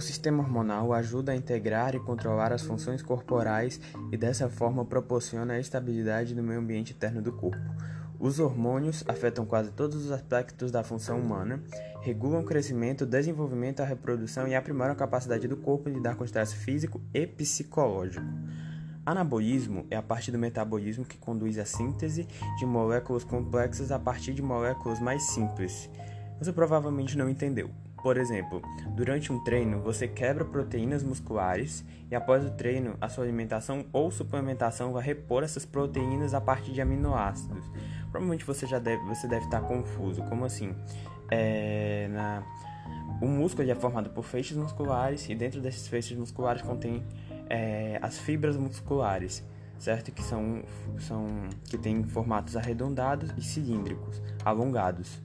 O sistema hormonal ajuda a integrar e controlar as funções corporais e dessa forma proporciona a estabilidade do meio ambiente interno do corpo. Os hormônios afetam quase todos os aspectos da função humana, regulam o crescimento, o desenvolvimento, a reprodução e aprimoram a capacidade do corpo de lidar com o estresse físico e psicológico. Anabolismo é a parte do metabolismo que conduz à síntese de moléculas complexas a partir de moléculas mais simples. Você provavelmente não entendeu. Por exemplo, durante um treino você quebra proteínas musculares e após o treino a sua alimentação ou suplementação vai repor essas proteínas a partir de aminoácidos. Provavelmente você já deve, você deve estar confuso. Como assim? É, na, o músculo é formado por feixes musculares e dentro desses feixes musculares contém é, as fibras musculares, certo? Que são, são que têm formatos arredondados e cilíndricos, alongados.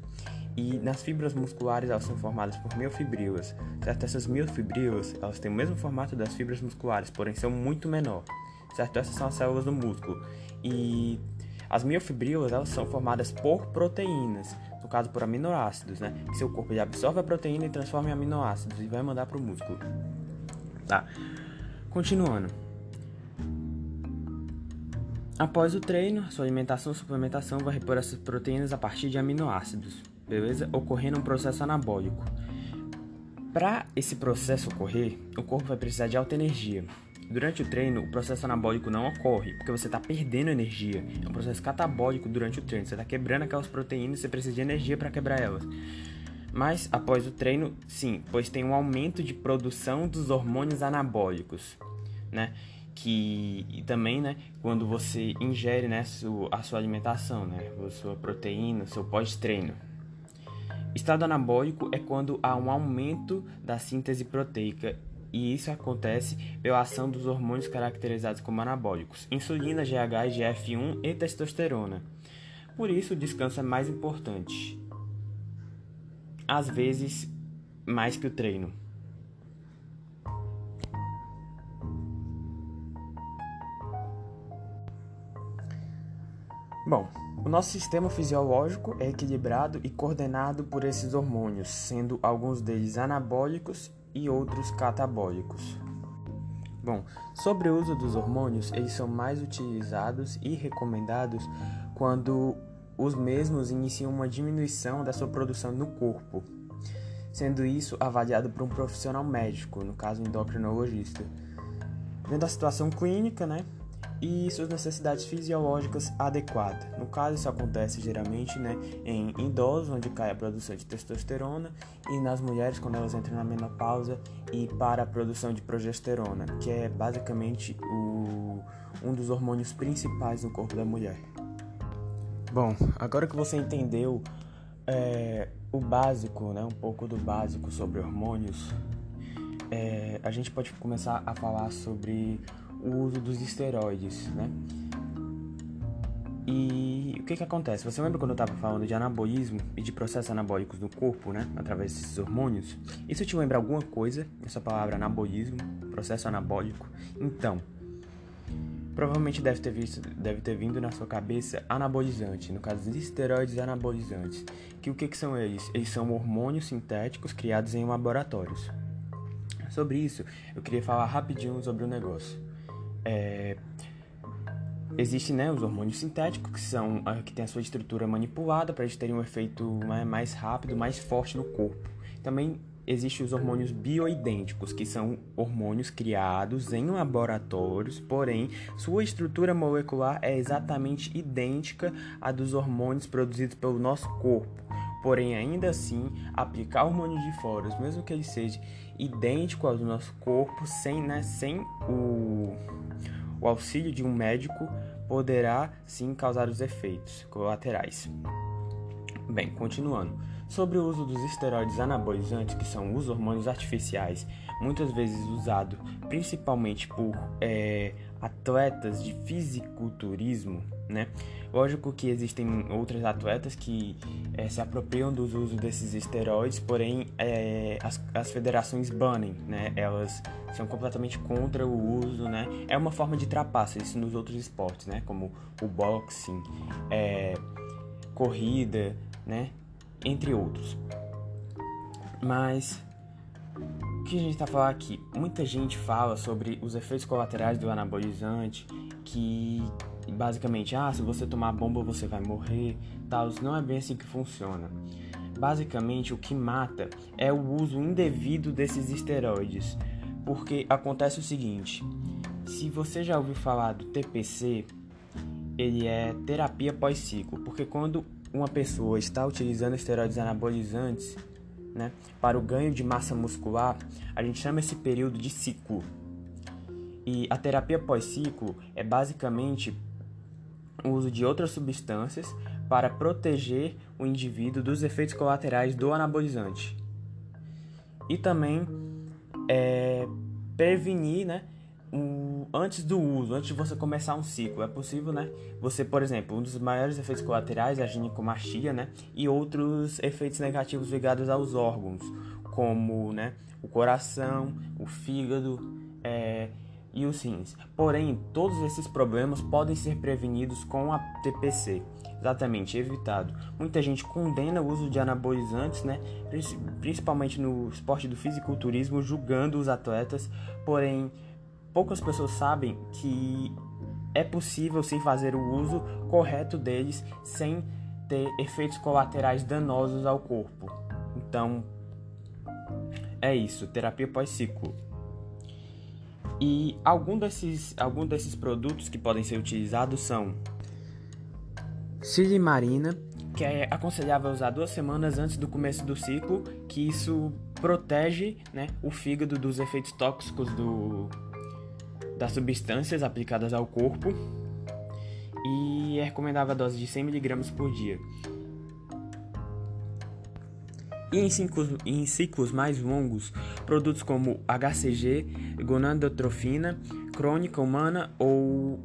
E nas fibras musculares elas são formadas por miofibrilas, certo? Essas miofibrilas elas têm o mesmo formato das fibras musculares, porém são muito menor, certo? Essas são as células do músculo. E as miofibrilas elas são formadas por proteínas, no caso por aminoácidos, né? Seu corpo absorve a proteína e transforma em aminoácidos e vai mandar para o músculo. Tá. Continuando. Após o treino, sua alimentação e suplementação vai repor essas proteínas a partir de aminoácidos beleza? Ocorrendo um processo anabólico. Para esse processo ocorrer, o corpo vai precisar de alta energia. Durante o treino, o processo anabólico não ocorre, porque você está perdendo energia. É um processo catabólico durante o treino. Você está quebrando aquelas proteínas você precisa de energia para quebrar elas. Mas após o treino, sim, pois tem um aumento de produção dos hormônios anabólicos, né? Que também, né, quando você ingere né, a sua alimentação, né, a sua proteína, seu pós-treino. Estado anabólico é quando há um aumento da síntese proteica e isso acontece pela ação dos hormônios caracterizados como anabólicos, insulina, GH, GF1 e testosterona. Por isso, o descanso é mais importante. Às vezes, mais que o treino. Bom, o nosso sistema fisiológico é equilibrado e coordenado por esses hormônios, sendo alguns deles anabólicos e outros catabólicos. Bom, sobre o uso dos hormônios, eles são mais utilizados e recomendados quando os mesmos iniciam uma diminuição da sua produção no corpo, sendo isso avaliado por um profissional médico, no caso endocrinologista. Vendo a situação clínica, né, e suas necessidades fisiológicas adequadas. No caso, isso acontece geralmente né, em idosos, onde cai a produção de testosterona, e nas mulheres, quando elas entram na menopausa, e para a produção de progesterona, que é basicamente o, um dos hormônios principais no corpo da mulher. Bom, agora que você entendeu é, o básico, né, um pouco do básico sobre hormônios, é, a gente pode começar a falar sobre o uso dos esteroides, né? E o que que acontece? Você lembra quando eu estava falando de anabolismo e de processos anabólicos no corpo, né? Através desses hormônios? Isso te lembra alguma coisa? Essa palavra anabolismo, processo anabólico? Então, provavelmente deve ter, visto, deve ter vindo na sua cabeça anabolizante, no caso de esteroides anabolizantes. Que o que, que são eles? Eles são hormônios sintéticos criados em laboratórios. Sobre isso, eu queria falar rapidinho sobre o negócio. É, Existem né, os hormônios sintéticos, que são ah, que têm a sua estrutura manipulada para eles terem um efeito mais rápido, mais forte no corpo. Também existem os hormônios bioidênticos, que são hormônios criados em laboratórios, porém sua estrutura molecular é exatamente idêntica à dos hormônios produzidos pelo nosso corpo. Porém, ainda assim, aplicar hormônios de fora, mesmo que ele seja idêntico ao do nosso corpo, sem, né, sem o o auxílio de um médico poderá sim causar os efeitos colaterais. Bem, continuando. Sobre o uso dos esteroides anabolizantes, que são os hormônios artificiais, muitas vezes usados principalmente por é, atletas de fisiculturismo, né? Lógico que existem outros atletas que é, se apropriam do uso desses esteroides, porém é, as, as federações banem, né? Elas são completamente contra o uso, né? É uma forma de trapaça isso nos outros esportes, né? Como o boxing, é, corrida, né? Entre outros. Mas que a gente está falando aqui? Muita gente fala sobre os efeitos colaterais do anabolizante, que basicamente, ah, se você tomar bomba você vai morrer, tal. Não é bem assim que funciona. Basicamente, o que mata é o uso indevido desses esteroides, porque acontece o seguinte: se você já ouviu falar do TPC, ele é terapia pós-ciclo, porque quando uma pessoa está utilizando esteroides anabolizantes, né, para o ganho de massa muscular, a gente chama esse período de ciclo. E a terapia pós-ciclo é basicamente o uso de outras substâncias para proteger o indivíduo dos efeitos colaterais do anabolizante. E também é, prevenir, né, um, antes do uso, antes de você começar um ciclo. É possível, né? Você, por exemplo, um dos maiores efeitos colaterais é a ginecomastia, né? E outros efeitos negativos ligados aos órgãos, como, né, o coração, o fígado, é, e os rins. Porém, todos esses problemas podem ser prevenidos com a TPC. Exatamente, evitado. Muita gente condena o uso de anabolizantes, né? principalmente no esporte do fisiculturismo, julgando os atletas. Porém, poucas pessoas sabem que é possível sim fazer o uso correto deles sem ter efeitos colaterais danosos ao corpo. Então, é isso, terapia pós-ciclo. E algum desses, algum desses produtos que podem ser utilizados são silimarina, que é aconselhável usar duas semanas antes do começo do ciclo, que isso protege né, o fígado dos efeitos tóxicos do, das substâncias aplicadas ao corpo. E é recomendável a dose de 100mg por dia. E em ciclos, em ciclos mais longos, produtos como HCG, gonadotrofina crônica humana ou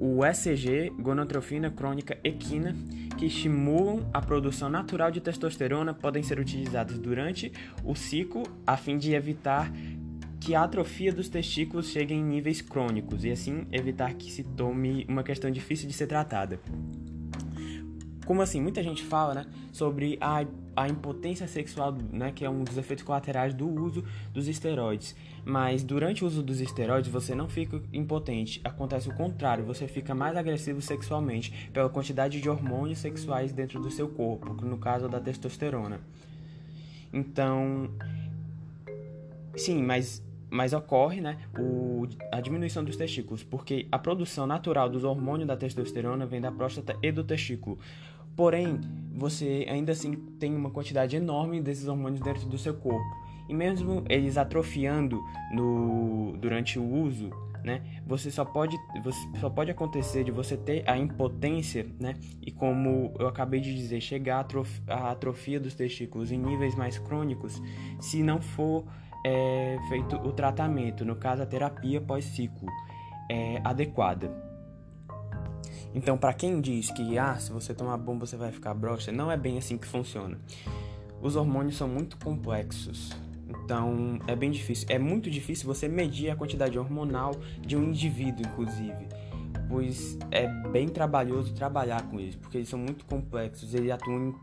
o ECG, gonadotrofina crônica equina, que estimulam a produção natural de testosterona, podem ser utilizados durante o ciclo a fim de evitar que a atrofia dos testículos chegue em níveis crônicos e assim evitar que se tome uma questão difícil de ser tratada. Como assim? Muita gente fala, né, sobre a, a impotência sexual, né, que é um dos efeitos colaterais do uso dos esteroides. Mas durante o uso dos esteroides você não fica impotente, acontece o contrário, você fica mais agressivo sexualmente pela quantidade de hormônios sexuais dentro do seu corpo, no caso da testosterona. Então, sim, mas mas ocorre né, o, a diminuição dos testículos, porque a produção natural dos hormônios da testosterona vem da próstata e do testículo. Porém, você ainda assim tem uma quantidade enorme desses hormônios dentro do seu corpo. E mesmo eles atrofiando no, durante o uso, né, você só pode você só pode acontecer de você ter a impotência, né, e como eu acabei de dizer, chegar à atrofia, dos testículos em níveis mais crônicos, se não for é, feito o tratamento, no caso a terapia pós-ciclo, é, adequada. Então, para quem diz que ah, se você tomar bomba você vai ficar broxa, não é bem assim que funciona. Os hormônios são muito complexos. Então, é bem difícil. É muito difícil você medir a quantidade hormonal de um indivíduo, inclusive. Pois é bem trabalhoso trabalhar com eles, porque eles são muito complexos. Eles atuam em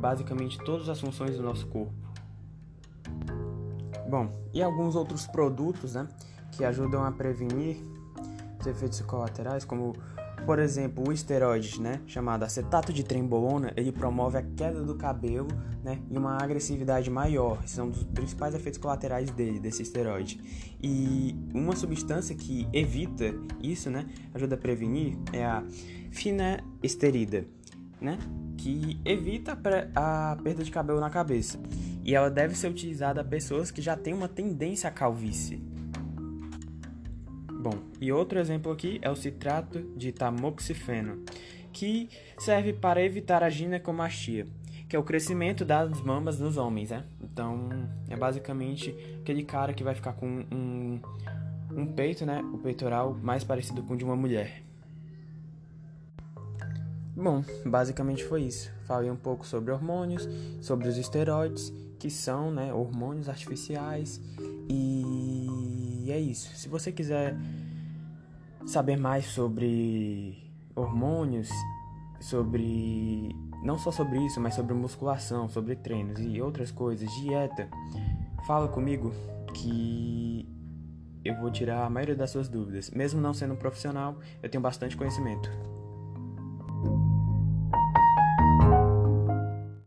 basicamente todas as funções do nosso corpo. Bom, e alguns outros produtos, né, que ajudam a prevenir os efeitos colaterais, como por exemplo, o esteroide, né, chamado acetato de trembolona, ele promove a queda do cabelo, né, e uma agressividade maior. Esses são os principais efeitos colaterais dele, desse esteroide. E uma substância que evita isso, né, ajuda a prevenir, é a finasterida, né, que evita a perda de cabelo na cabeça. E ela deve ser utilizada a pessoas que já têm uma tendência à calvície. Bom, e outro exemplo aqui é o citrato de tamoxifeno, que serve para evitar a ginecomastia, que é o crescimento das mamas dos homens, né? Então, é basicamente aquele cara que vai ficar com um, um peito, né? O peitoral mais parecido com o de uma mulher. Bom, basicamente foi isso. Falei um pouco sobre hormônios, sobre os esteroides, que são né, hormônios artificiais e é isso. Se você quiser saber mais sobre hormônios, sobre não só sobre isso, mas sobre musculação, sobre treinos e outras coisas, dieta, Fala comigo que eu vou tirar a maioria das suas dúvidas. Mesmo não sendo um profissional, eu tenho bastante conhecimento.